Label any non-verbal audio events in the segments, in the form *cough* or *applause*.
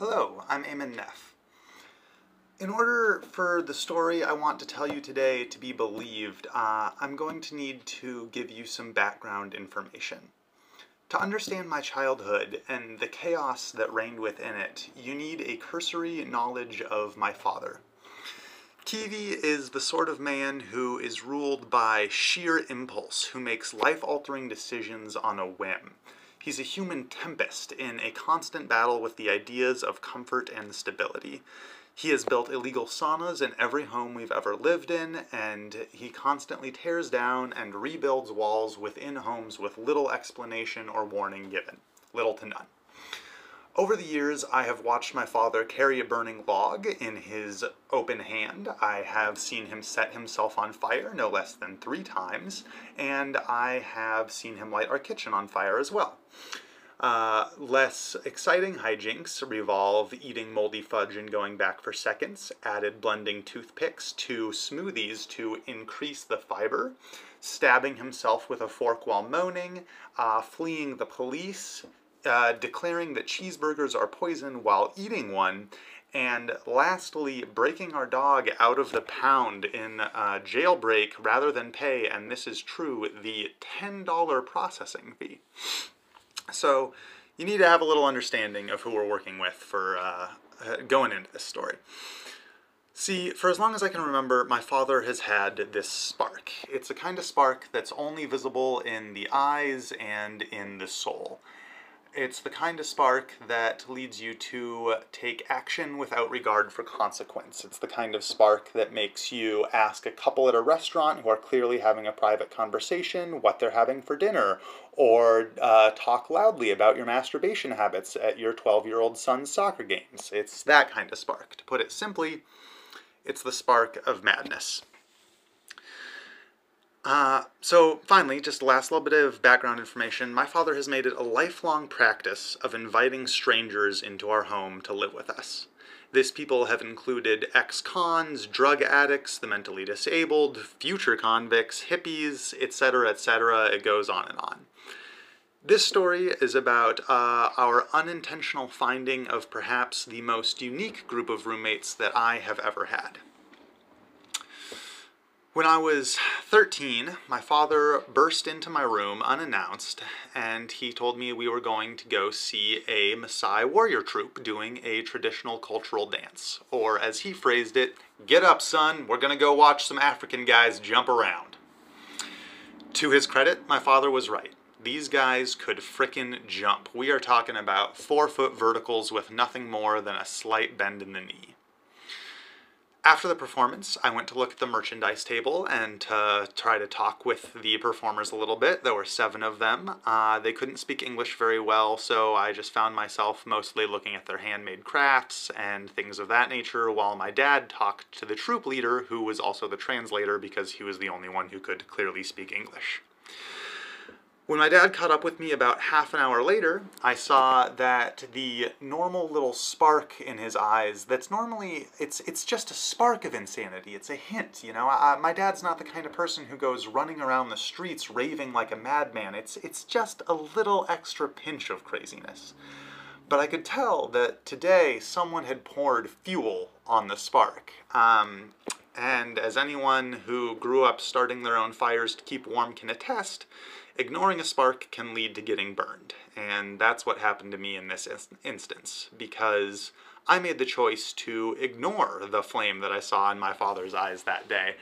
Hello, I'm Eamon Neff. In order for the story I want to tell you today to be believed, uh, I'm going to need to give you some background information. To understand my childhood and the chaos that reigned within it, you need a cursory knowledge of my father. Kiwi is the sort of man who is ruled by sheer impulse, who makes life altering decisions on a whim. He's a human tempest in a constant battle with the ideas of comfort and stability. He has built illegal saunas in every home we've ever lived in, and he constantly tears down and rebuilds walls within homes with little explanation or warning given. Little to none. Over the years, I have watched my father carry a burning log in his open hand. I have seen him set himself on fire no less than three times, and I have seen him light our kitchen on fire as well. Uh, less exciting hijinks revolve eating moldy fudge and going back for seconds, added blending toothpicks to smoothies to increase the fiber, stabbing himself with a fork while moaning, uh, fleeing the police, uh, declaring that cheeseburgers are poison while eating one, and lastly, breaking our dog out of the pound in uh, jailbreak rather than pay, and this is true, the $10 processing fee. So you need to have a little understanding of who we're working with for uh, uh, going into this story. See, for as long as I can remember, my father has had this spark. It's a kind of spark that's only visible in the eyes and in the soul. It's the kind of spark that leads you to take action without regard for consequence. It's the kind of spark that makes you ask a couple at a restaurant who are clearly having a private conversation what they're having for dinner, or uh, talk loudly about your masturbation habits at your 12 year old son's soccer games. It's that kind of spark. To put it simply, it's the spark of madness. Uh, so finally, just last little bit of background information. My father has made it a lifelong practice of inviting strangers into our home to live with us. This people have included ex-cons, drug addicts, the mentally disabled, future convicts, hippies, etc., etc. It goes on and on. This story is about uh, our unintentional finding of perhaps the most unique group of roommates that I have ever had. When I was 13, my father burst into my room unannounced and he told me we were going to go see a Maasai warrior troupe doing a traditional cultural dance. Or as he phrased it, get up son, we're gonna go watch some African guys jump around. To his credit, my father was right. These guys could frickin' jump. We are talking about four foot verticals with nothing more than a slight bend in the knee. After the performance, I went to look at the merchandise table and to try to talk with the performers a little bit. There were seven of them. Uh, they couldn't speak English very well, so I just found myself mostly looking at their handmade crafts and things of that nature while my dad talked to the troop leader, who was also the translator because he was the only one who could clearly speak English. When my dad caught up with me about half an hour later, I saw that the normal little spark in his eyes, that's normally, it's, it's just a spark of insanity. It's a hint, you know? I, my dad's not the kind of person who goes running around the streets raving like a madman. It's, it's just a little extra pinch of craziness. But I could tell that today someone had poured fuel on the spark. Um, and as anyone who grew up starting their own fires to keep warm can attest, ignoring a spark can lead to getting burned. And that's what happened to me in this instance, because I made the choice to ignore the flame that I saw in my father's eyes that day.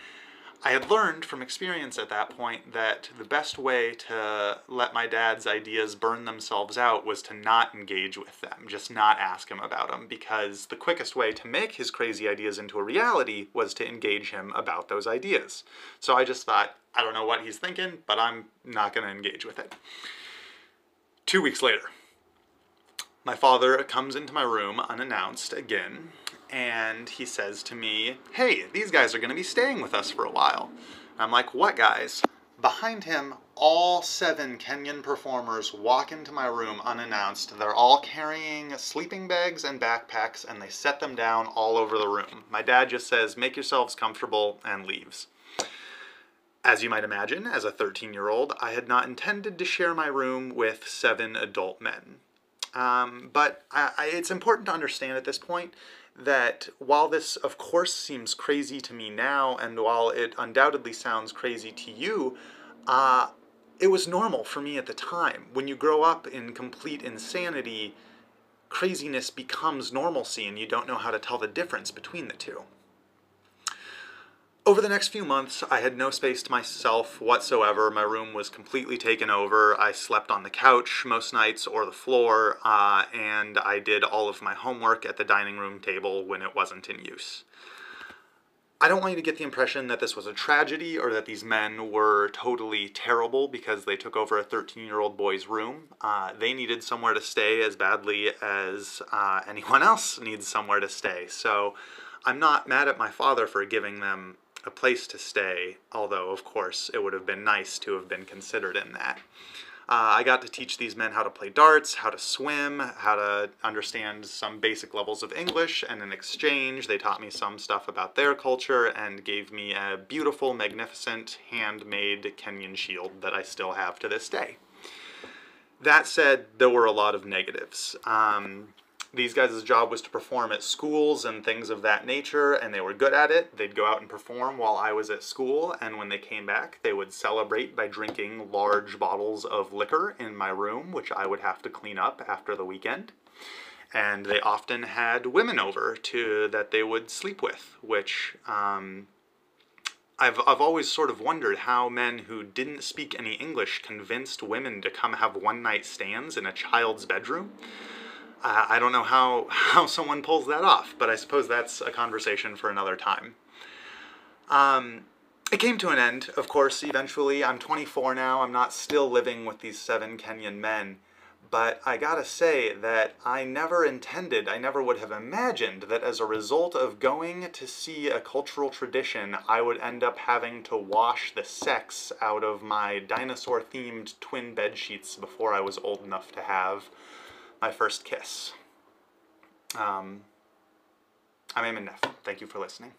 I had learned from experience at that point that the best way to let my dad's ideas burn themselves out was to not engage with them, just not ask him about them, because the quickest way to make his crazy ideas into a reality was to engage him about those ideas. So I just thought, I don't know what he's thinking, but I'm not going to engage with it. Two weeks later, my father comes into my room unannounced again and he says to me, hey, these guys are going to be staying with us for a while. And I'm like, what guys? Behind him, all seven Kenyan performers walk into my room unannounced. They're all carrying sleeping bags and backpacks, and they set them down all over the room. My dad just says, make yourselves comfortable, and leaves. As you might imagine, as a 13 year old, I had not intended to share my room with seven adult men. Um, but I, I, it's important to understand at this point that while this, of course, seems crazy to me now, and while it undoubtedly sounds crazy to you, uh, it was normal for me at the time. When you grow up in complete insanity, craziness becomes normalcy and you don't know how to tell the difference between the two. Over the next few months, I had no space to myself whatsoever. My room was completely taken over. I slept on the couch most nights or the floor, uh, and I did all of my homework at the dining room table when it wasn't in use. I don't want you to get the impression that this was a tragedy or that these men were totally terrible because they took over a 13 year old boy's room. Uh, they needed somewhere to stay as badly as uh, anyone else needs somewhere to stay. So I'm not mad at my father for giving them a place to stay, although, of course, it would have been nice to have been considered in that. Uh, I got to teach these men how to play darts, how to swim, how to understand some basic levels of English, and in exchange, they taught me some stuff about their culture and gave me a beautiful, magnificent, handmade Kenyan shield that I still have to this day. That said, there were a lot of negatives. Um, these guys' job was to perform at schools and things of that nature, and they were good at it. They'd go out and perform while I was at school, and when they came back, they would celebrate by drinking large bottles of liquor in my room, which I would have to clean up after the weekend. And they often had women over to that they would sleep with, which um, I've, I've always sort of wondered how men who didn't speak any English convinced women to come have one night stands in a child's bedroom. Uh, I don't know how, *laughs* how someone pulls that off, but I suppose that's a conversation for another time. Um, it came to an end, of course, eventually. I'm 24 now. I'm not still living with these seven Kenyan men. But I gotta say that I never intended, I never would have imagined that as a result of going to see a cultural tradition, I would end up having to wash the sex out of my dinosaur themed twin bed sheets before I was old enough to have my first kiss. Um, I'm Eamon Neff. Thank you for listening.